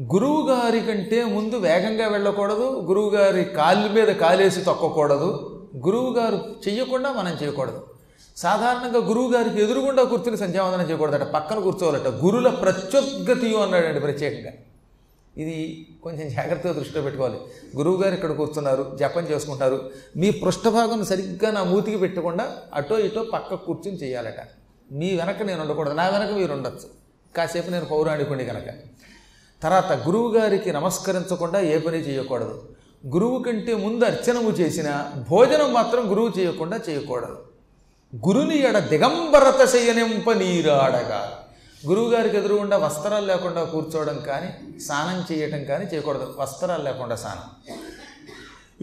గురువు గారి కంటే ముందు వేగంగా వెళ్ళకూడదు గురువుగారి కాళ్ళ మీద కాలేసి తొక్కకూడదు గురువుగారు చెయ్యకుండా మనం చేయకూడదు. సాధారణంగా గురువుగారికి ఎదురుగుండా కూర్చుని సంధ్యావందనం చేయకూడదట పక్కన కూర్చోవాలట. గురుల ప్రత్యుద్గతియు అన్నాడండి ప్రత్యేకంగా. ఇది కొంచెం జాగ్రత్తగా దృష్టిలో పెట్టుకోవాలి. గురువుగారు ఇక్కడ కూర్చున్నారు జపం చేసుకుంటారు. మీ పృష్ఠభాగం సరిగ్గా నా మూతికి పెట్టకుండా అటో ఇటో పక్క కూర్చుని చేయాలట. మీ వెనక నేను ఉండకూడదు నా వెనక మీరు ఉండొచ్చు. కాసేపు నేను పౌరాణికుని కనుక తర్వాత గురువు గారికి నమస్కరించకుండా ఏ పని చేయకూడదు. గురువు కంటే ముందు అర్చనము చేసిన భోజనం మాత్రం గురువు చేయకుండా చేయకూడదు. గురుని ఎడ దిగంబరత శయనింప నీరాడగా. గురువుగారికి ఎదురుగుండా వస్త్రాలు లేకుండా కూర్చోవడం కానీ స్నానం చేయటం కానీ చేయకూడదు. వస్త్రాలు లేకుండా స్నానం.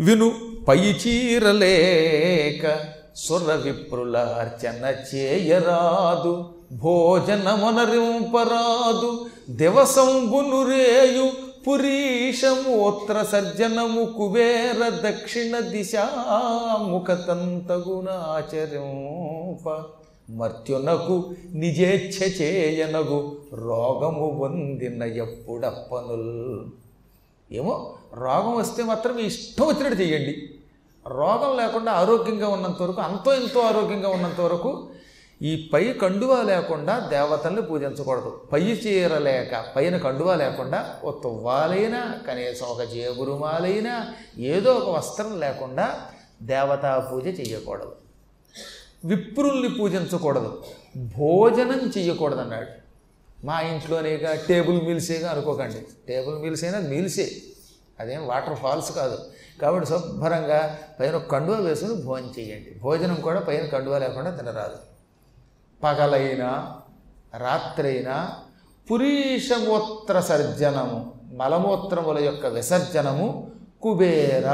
విను పై చీరలేక సుర విప్రుల అర్చన చేయరాదు. భోజనమనరింపరాదు దివసంగునురేయు పురీషమూత్ర సర్జనము కుబేర దక్షిణ దిశాముఖతంతగునాచరింప మర్త్యునకు నిజేచ్ఛ చేయనగు రోగము వందిన ఎప్పుడప్పనుల్. ఏమో రోగం వస్తే మాత్రం మీ ఇష్టం వచ్చినట్టు చేయండి. రోగం లేకుండా ఆరోగ్యంగా ఉన్నంత వరకు అంతో ఎంతో ఆరోగ్యంగా ఉన్నంత వరకు ఈ పై కండువా లేకుండా దేవతల్ని పూజించకూడదు. పై చీర లేక పైన కండువా లేకుండా ఓ తువ్వాలైనా కనీసం ఒక జేబురుమాలైనా ఏదో ఒక వస్త్రం లేకుండా దేవతా పూజ చేయకూడదు విప్రుల్ని పూజించకూడదు. భోజనం చేయకూడదు అన్నాడు మా ఇంట్లోనేగా టేబుల్ మీల్సేగా అనుకోకండి. టేబుల్ మీల్స్ అయినా మీల్సే. అదేం వాటర్ ఫాల్స్ కాదు. కాబట్టి శుభ్రంగా పైన కండువా వేసుకుని భోజనం చేయండి భోజనం కూడా పైన కండువా లేకుండా తినరాదు. పగలైనా రాత్రైనా పురీషమూత్ర సర్జనము మలమూత్రముల యొక్క విసర్జనము కుబేర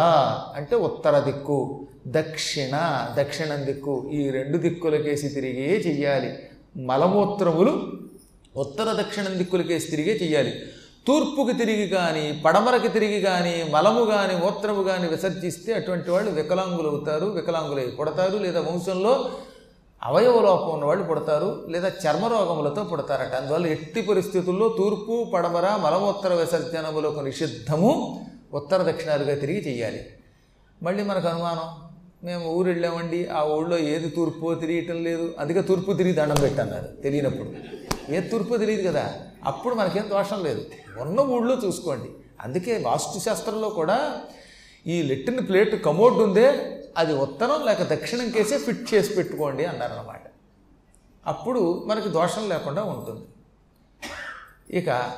అంటే ఉత్తర దిక్కు దక్షిణ దక్షిణం దిక్కు ఈ రెండు దిక్కులకేసి తిరిగే చెయ్యాలి. మలమూత్రములు ఉత్తర దక్షిణం దిక్కులకేసి తిరిగే చెయ్యాలి. తూర్పుకి తిరిగి కానీ పడమరకి తిరిగి కానీ మలము కానీ మూత్రము కానీ విసర్జిస్తే అటువంటి వాళ్ళు వికలాంగులు అవుతారు వికలాంగులై పుడతారు లేదా వంశంలో అవయవ లోపం ఉన్నవాళ్ళు పుడతారు లేదా చర్మరోగములతో పుడతారట. అందువల్ల ఎట్టి పరిస్థితుల్లో తూర్పు పడమర మలమూత్ర విసర్జనములకు నిషిద్ధము ఉత్తర దక్షిణాలుగా తిరిగి చెయ్యాలి. మళ్ళీ మనకు అనుమానం మేము ఊరు వెళ్ళామండి ఆ ఊళ్ళో ఏది తూర్పు తిరిగటం లేదు. అందుకే తూర్పు తిరిగి దండం పెట్టన్నారు తెలియనప్పుడు. ఏ తూర్పు తెలియదు కదా అప్పుడు మనకేం దోషం లేదు. ఉన్న ఊళ్ళో చూసుకోండి. అందుకే వాస్తుశాస్త్రంలో కూడా ఈ లెట్టిన ప్లేట్ కమోడ్ ఉందే అది ఉత్తరం లేక దక్షిణం కేసే ఫిట్ చేసి పెట్టుకోండి అన్నారన్నమాట. అప్పుడు మనకి దోషం లేకుండా ఉంటుంది. ఇక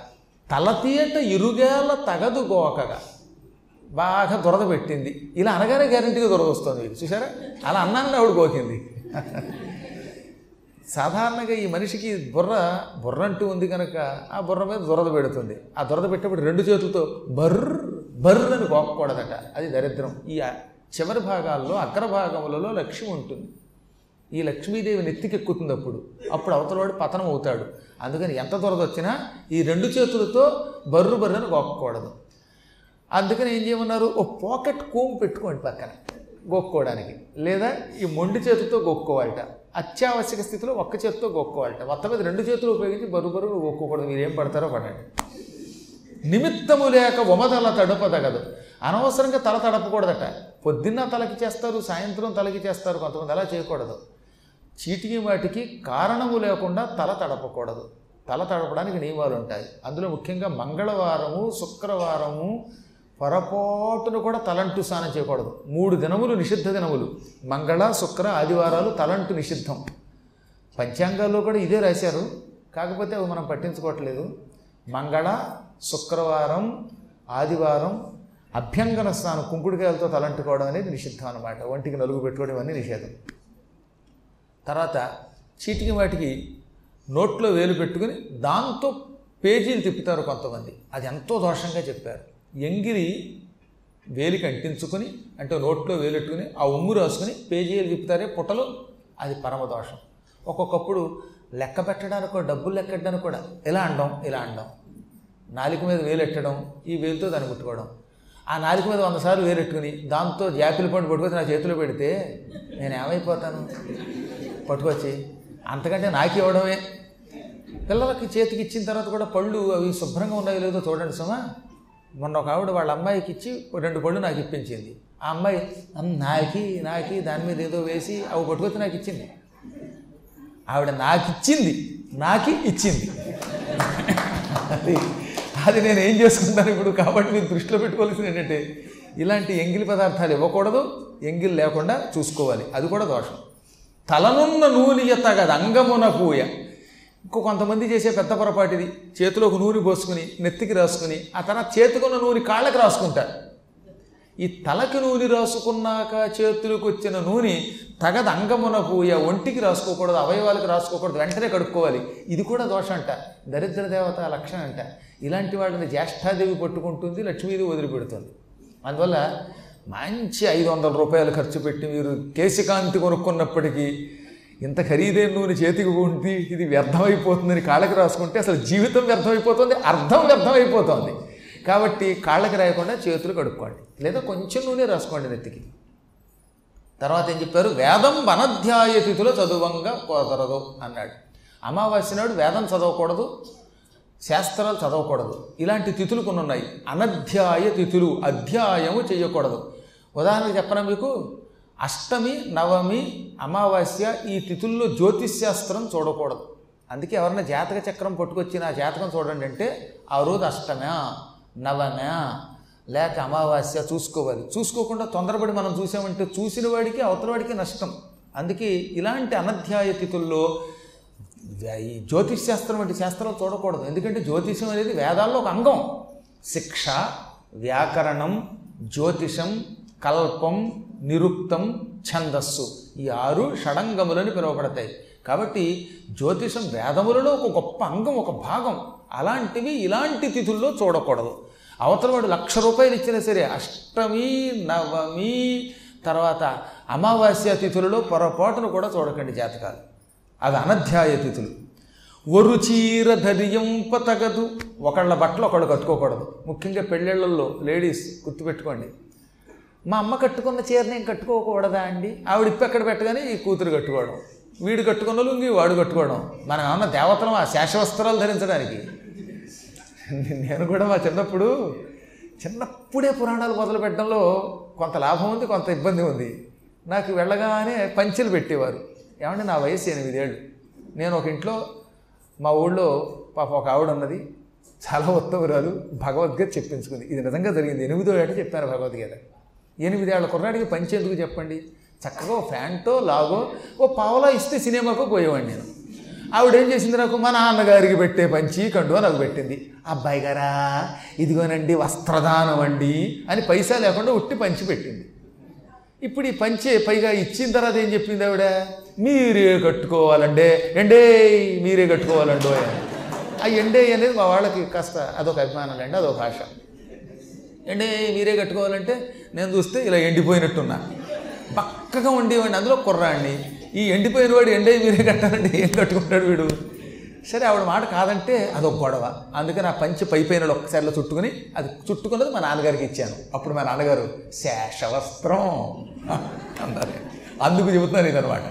తలతీయట ఇరుగేల తగదు గోకగా. బాగా దురద పెట్టింది. ఇలా అనగానే గ్యారంటీగా దొరద వస్తుంది చూసారా అలా అన్నానని ఆవిడ గోకింది. సాధారణంగా ఈ మనిషికి బుర్ర బుర్ర అంటూ ఉంది కనుక ఆ బుర్ర మీద దురద పెడుతుంది. ఆ దురద పెట్టేప్పుడు రెండు చేతులతో బర్ర్ బర్ర్ అని గోకకూడదట అది దరిద్రం. ఈ చివరి భాగాల్లో అగ్ర భాగములలో లక్ష్మి ఉంటుంది. ఈ లక్ష్మీదేవి నెత్తికెక్కుతుంది అప్పుడు. అప్పుడు అవతలవాడు పతనం అవుతాడు. అందుకని ఎంత దొరద వచ్చినా ఈ రెండు చేతులతో బర్రు బర్రని గోక్కకూడదు అందుకని ఏం చేయమన్నారు? ఓ పాకెట్ కోమ్ పెట్టుకోండి పక్కన గోక్కోవడానికి. లేదా ఈ మొండి చేతితో గోక్కోవాలట. అత్యావశ్యక స్థితిలో ఒక్క చేతితో గోక్కోవాలట. మొత్తం మీద రెండు చేతులు ఉపయోగించి బరువు బరువు గోక్కోకూడదు. మీరేం ఏం పడతారో పడండి. నిమిత్తము లేక వమదల తడపదగదు. అనవసరంగా తల తడపకూడదట. పొద్దున్న తలకి చేస్తారు సాయంత్రం తలకి చేస్తారు కొంతమంది అలా చేయకూడదు. చీటికి వాటికి కారణము లేకుండా తల తడపకూడదు. తల తడపడానికి నియమాలు ఉంటాయి. అందులో ముఖ్యంగా మంగళవారము శుక్రవారము పొరపాటును కూడా తలంటు స్నానం చేయకూడదు. మూడు దినములు నిషిద్ధ దినములు. మంగళ శుక్ర ఆదివారాలు తలంటు నిషిద్ధం. పంచాంగాల్లో కూడా ఇదే రాశారు. కాకపోతే అవి మనం పట్టించుకోవట్లేదు. మంగళ శుక్రవారం ఆదివారం అభ్యంగన స్నానం కుంకుడుకాయలతో తలంటుకోవడం అనేది నిషిద్ధం అనమాట ఒంటికి నలుగు పెట్టుకోవడం అన్నీ నిషేధం. తర్వాత చీటికి వాటికి నోట్లో వేలు పెట్టుకుని దాంతో పేజీలు తిప్పుతారు కొంతమంది. అది ఎంతో దోషంగా చెప్పారు. ఎంగిరి వేలికి అంటించుకొని అంటే నోట్లో వేలెట్టుకుని ఆ ఉమ్ము రాసుకుని పేజీలు తిప్పుతారే పుటలు అది పరమదోషం ఒక్కొక్కప్పుడు లెక్క పెట్టడానికి కూడా డబ్బులు లెక్కడానికి కూడా ఇలా అండం ఇలా అండం. నాలుక మీద వేలెట్టడం ఈ వేలుతో దాన్ని ముట్టుకోవడం. ఆ నాలుగు మీద వంద సార్లు వేరెట్టుకుని దాంతో జాపిల పండు పట్టుకొచ్చి నా చేతిలో పెడితే నేను ఏమైపోతాను? పట్టుకొచ్చి అంతకంటే నాకు ఇవ్వడమే. పిల్లలకి చేతికి ఇచ్చిన తర్వాత కూడా పళ్ళు అవి శుభ్రంగా ఉన్నాయో లేదో చూడండి సుమా. మొన్న ఒక ఆవిడ వాళ్ళ అమ్మాయికి ఇచ్చి రెండు పళ్ళు నాకు ఇప్పించింది. ఆ అమ్మాయి నాకి నాకి దాని మీద ఏదో వేసి అవి పట్టుకొచ్చి నాకు ఇచ్చింది. ఆవిడ నాకు ఇచ్చింది నాకి ఇచ్చింది. అది నేను ఏం చేసుకుంటాను ఇప్పుడు కాబట్టి మీరు దృష్టిలో పెట్టుకోవాల్సింది ఏంటంటే ఇలాంటి ఎంగిలి పదార్థాలు ఇవ్వకూడదు ఎంగిల్ లేకుండా చూసుకోవాలి. అది కూడా దోషం. తలనున్న నూనె ఎత్తగదు అంగమున పూయ ఇంకో కొంతమంది చేసే పెద్ద పొరపాటిది చేతిలోకి నూనె పోసుకుని నెత్తికి రాసుకుని ఆ తర్వాత చేతికున్న నూనె కాళ్ళకి రాసుకుంటారు. ఈ తలకి నూనె రాసుకున్నాక చేతులకు వచ్చిన నూనె తగద అంగమున పూయ ఒంటికి రాసుకోకూడదు అవయవాలకు రాసుకోకూడదు వెంటనే కడుక్కోవాలి. ఇది కూడా దోషం అంట. దరిద్ర దేవత లక్షణం అంట. ఇలాంటి వాళ్ళని జ్యేష్ఠాదేవి పట్టుకుంటుంది లక్ష్మీదేవి వదిలిపెడుతుంది. అందువల్ల మంచి ఐదు వందల రూపాయలు ఖర్చు పెట్టి మీరు కేశకాంతి కొనుక్కున్నప్పటికీ ఇంత ఖరీదైన నూనె చేతికి ఉండి ఇది వ్యర్థమైపోతుందని కాళ్ళకి రాసుకుంటే అసలు జీవితం వ్యర్థమైపోతుంది అర్థం వ్యర్థమైపోతుంది. కాబట్టి కాళ్ళకి రాయకుండా చేతులు కడుక్కోండి. లేదా కొంచెం నూనె రాసుకోండి నెత్తికి. తర్వాత ఏం చెప్పారు? వేదం వనధ్యాయ తిథులు చదువంగా కుదరదు అన్నాడు. అమావాస్య నాడు వేదం చదవకూడదు శాస్త్రాలు చదవకూడదు. ఇలాంటి తిథులు కొన్ని ఉన్నాయి. అనధ్యాయ తిథులు అధ్యాయము చేయకూడదు. ఉదాహరణకు చెప్పనా మీకు? అష్టమి నవమి అమావాస్య ఈ తిథుల్లో జ్యోతిష్శాస్త్రం చూడకూడదు. అందుకే ఎవరైనా జాతక చక్రం పట్టుకొచ్చి నా జాతకం చూడండి అంటే ఆ రోజు అష్టమా? నవమా లేక అమావాస్య చూసుకోవాలి. చూసుకోకుండా తొందరపడి మనం చూసామంటే చూసిన వాడికి అవతల వాడికి నష్టం. అందుకే ఇలాంటి అనధ్యాయ తిథుల్లో ఈ జ్యోతిష్ శాస్త్రం వంటి శాస్త్రాలు చూడకూడదు. ఎందుకంటే జ్యోతిషం అనేది వేదాల్లో ఒక అంగం. శిక్ష వ్యాకరణం జ్యోతిషం కల్పం నిరుక్తం ఛందస్సు. ఈ ఆరు షడంగములని పిలువబడతాయి. కాబట్టి జ్యోతిషం వేదములలో ఒక గొప్ప అంగం ఒక భాగం. అలాంటివి ఇలాంటి తిథుల్లో చూడకూడదు. అవతల వాడు లక్ష రూపాయలు ఇచ్చినా సరే అష్టమి నవమి తర్వాత అమావాస్య తిథులలో పొరపాటును కూడా చూడకండి జాతకాలు. అవి అనధ్యాయ తిథులు. ఒరు చీర ధరియంప తగదు ఒకళ్ళ బట్టలు ఒకళ్ళు కట్టుకోకూడదు. ముఖ్యంగా పెళ్ళిళ్ళల్లో లేడీస్ గుర్తుపెట్టుకోండి. మా అమ్మ కట్టుకున్న చీర నేను కట్టుకోకూడదా అండి? ఆవిడ ఇప్పు ఎక్కడ పెట్టగానే ఈ కూతురు కట్టుకోవడం. వీడు కట్టుకున్న లుంగి వాడు కట్టుకోవడం. మనం ఏమన్నా దేవతలం ఆ శేషవస్త్రాలు ధరించడానికి. నేను కూడా మా చిన్నప్పుడు చిన్నప్పుడే పురాణాలు మొదలు పెట్టడంలో కొంత లాభం ఉంది కొంత ఇబ్బంది ఉంది. నాకు వెళ్ళగానే పంచెలు పెట్టేవారు. ఏమంటే నా వయసు ఎనిమిదేళ్ళు నేను ఒక ఇంట్లో మా ఊళ్ళో పాప ఒక ఆవిడ ఉన్నది. చాలా ఉత్తమరాలు. భగవద్గీత చెప్పించుకుంది. ఇది నిజంగా జరిగింది. ఎనిమిదో ఏట చెప్పారు భగవద్గీత. ఎనిమిదేళ్ళ కుర్రాడికి పంచి ఎందుకు చెప్పండి? చక్కగా ఓ ఫ్యాంటో లాగో ఓ పావలా ఇస్తే సినిమాకు పోయేవాడిని నేను. ఆవిడ ఏం చేసింది నాకు? మా నాన్నగారికి పెట్టే పంచి కండువా నాకు పెట్టింది. అబ్బాయి గారా ఇదిగోనండి వస్త్రదానం అండి అని పైసా లేకుండా ఉట్టి పంచి పెట్టింది. ఇప్పుడు ఈ పంచే పైగా ఇచ్చిన తర్వాత ఏం చెప్పింది ఆవిడ? మీరే కట్టుకోవాలండే ఎండే మీరే కట్టుకోవాలండో ఆ ఎండే అనేది మా వాళ్ళకి కాస్త అదొక అభిమానం అండి అదొక ఆశ. ఎండే మీరే కట్టుకోవాలంటే నేను చూస్తే ఇలా ఎండిపోయినట్టున్నా. పక్కగా ఉండేవాడిని. అందులో కుర్రాడిని ఈ ఎండిపోయిన వాడు ఎండే మీరే కట్టాలంటే ఏం కట్టుకుంటాడు వీడు? సరే ఆవిడ మాట కాదంటే అదొక గొడవ. అందుకని ఆ పంచి పై పైన ఒక్కసారిలో చుట్టుకుని అది చుట్టుకున్నది మా నాన్నగారికి ఇచ్చాను. అప్పుడు మా నాన్నగారు శేషవస్త్రం అన్నారు. అందుకు చెబుతున్నాను ఇదనమాట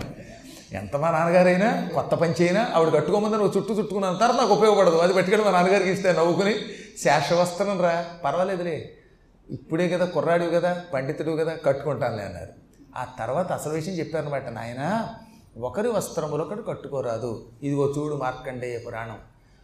ఎంత మా నాన్నగారైనా కొత్త పంచి అయినా ఆవిడ కట్టుకోమందని నువ్వు చుట్టూ చుట్టుకున్నాను. తర్వాత నాకు ఉపయోగపడదు. అది పెట్టుకెళ్ళి మా నాన్నగారికి ఇస్తే నవ్వుకుని శేషవస్త్రం రా పర్వాలేదులే. ఇప్పుడే కదా కుర్రాడివి కదా పండితుడు కదా కట్టుకుంటానులే అన్నారు. ఆ తర్వాత అసలు విషయం చెప్పారనమాట నాయన ఒకరి వస్త్రములు ఒకటి కట్టుకోరాదు. ఇదిగో చూడు మార్కండేయ పురాణం.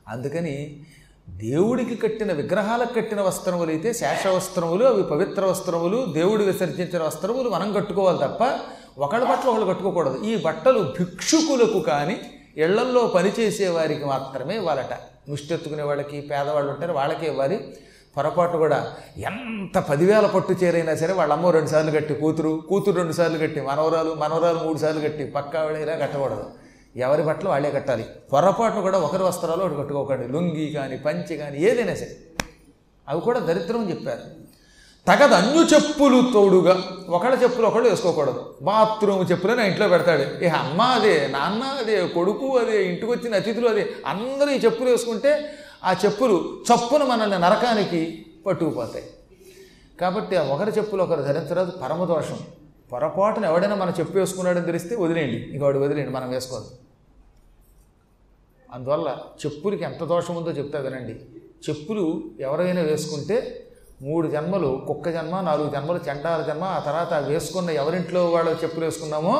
అందుకని దేవుడికి కట్టిన విగ్రహాలకు కట్టిన వస్త్రములు అయితే శేష వస్త్రములు అవి పవిత్ర వస్త్రములు దేవుడు విసర్జించిన వస్త్రములు మనం కట్టుకోవాలి తప్ప ఒకళ్ళ బట్టలు ఒకళ్ళు కట్టుకోకూడదు. ఈ బట్టలు భిక్షుకులకు కానీ ఇళ్ళల్లో పనిచేసే వారికి మాత్రమే ఇవ్వాలట. ముష్టెత్తుకునే వాళ్ళకి పేదవాళ్ళు ఉంటారు వాళ్ళకే ఇవ్వాలి. పొరపాటు కూడా ఎంత పదివేల పట్టు చేరైనా సరే వాళ్ళ అమ్మ రెండు సార్లు కట్టి కూతురు కూతురు రెండు సార్లు కట్టి మనవరాలు మనవరాలు మూడు సార్లు కట్టి పక్కా ఇలా కట్టకూడదు. ఎవరి బట్టలు వాళ్ళే కట్టాలి. పొరపాటు కూడా ఒకరి వస్త్రాలు ఒకటి కట్టుకోకండి. లుంగి కానీ పంచి కానీ ఏదైనా సరే. అవి కూడా దరిద్రం చెప్పారు. తగదు అన్యు చెప్పులు తోడుగా. ఒకళ్ళ చెప్పులు ఒకళ్ళు వేసుకోకూడదు. బాత్రూమ్ చెప్పులని ఇంట్లో పెడతాడు. ఏ అమ్మ అదే నాన్న అదే కొడుకు అదే ఇంటికి వచ్చిన అతిథులు అదే. అందరూ ఈ చెప్పులు వేసుకుంటే ఆ చెప్పులు చప్పున మనల్ని నరకానికి పట్టుకుపోతాయి. కాబట్టి ఆ ఒకరి చెప్పులు ఒకరు ధరించరాదు పరమదోషం పొరపాటున ఎవడైనా మనం చెప్పు వేసుకున్నాడని తెలిస్తే వదిలేయండి. ఇంక వాడు వదిలేయండి మనం వేసుకోవద్దు అందువల్ల చెప్పులకి ఎంత దోషం ఉందో చెప్తా వినండి. చెప్పులు ఎవరైనా వేసుకుంటే మూడు జన్మలు కుక్క జన్మ నాలుగు జన్మలు చెండాల జన్మ ఆ తర్వాత వేసుకున్న ఎవరింట్లో వాళ్ళ చెప్పులు వేసుకున్నామో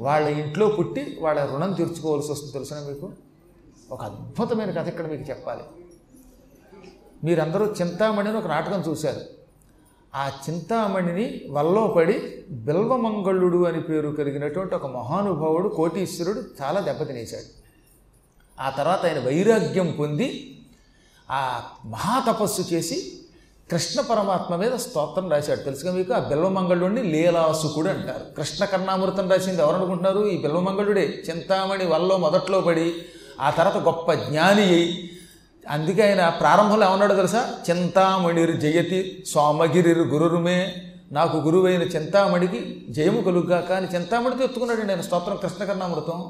వాళ్ళ ఇంట్లో పుట్టి వాళ్ళ రుణం తీర్చుకోవాల్సి వస్తుంది తెలుసిన మీకు? ఒక అద్భుతమైన కథ ఇక్కడ మీకు చెప్పాలి. మీరందరూ చింతామణి అని ఒక నాటకం చూశారు. ఆ చింతామణిని వల్లో పడి బిల్వమంగళుడు అని పేరు కలిగినటువంటి ఒక మహానుభావుడు కోటీశ్వరుడు చాలా దెబ్బతినేశాడు. ఆ తర్వాత ఆయన వైరాగ్యం పొంది ఆ మహాతపస్సు చేసి కృష్ణ పరమాత్మ మీద స్తోత్రం రాశాడు. తెలుసుగా మీకు? ఆ బిల్వమంగళుడిని లీలాసుకుడు అంటారు. కృష్ణ కర్ణామృతం రాసింది ఎవరు అనుకుంటున్నారు ఈ బిల్వమంగళుడే. చింతామణి వల్లో మొదట్లో పడి ఆ తర్వాత గొప్ప జ్ఞాని అయి అందుకే ఆయన ప్రారంభంలో ఏమన్నాడు తెలుసా? చింతామణిరు జయతి సోమగిరిర్ గురురుమే. నాకు గురువైన చింతామణికి జయము కలుగ్గాక అని చింతామణితో ఎత్తుకున్నాడండి ఆయన. స్తోత్రం కృష్ణకర్ణామృతం.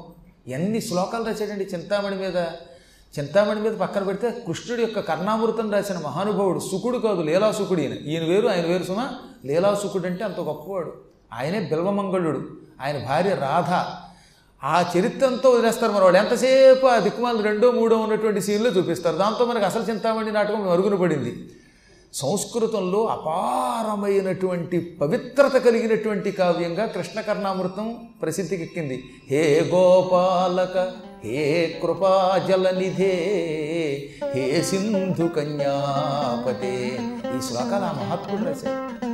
ఎన్ని శ్లోకాలు రాశాడండి చింతామణి మీద. చింతామణి మీద పక్కన పెడితే కృష్ణుడి యొక్క కర్ణామృతం రాసిన మహానుభావుడు సుకుడు కాదు లీలాసుకుడు ఈయన. ఈయన వేరు ఆయన వేరు సుమా. లీలాసుకుడు అంటే అంత గొప్పవాడు. ఆయనే బిల్వమంగళుడు. ఆయన భార్య రాధ. ఆ చరిత్రంతో వదిలేస్తారు మన వాళ్ళు. ఎంతసేపు ఆ దిక్కుమాలు రెండో మూడో ఉన్నటువంటి సీన్లో చూపిస్తారు. దాంతో మనకు అసలు చింతామణి నాటకం మరుగున పడింది. సంస్కృతంలో అపారమైనటువంటి పవిత్రత కలిగినటువంటి కావ్యంగా కృష్ణకర్ణామృతం ప్రసిద్ధికెక్కింది. హే గోపాలక హే కృపాజలనిధే హే సింధు కన్యాపతే. ఈ శ్లోకాలు ఆ మహాత్ముడు రాశారు.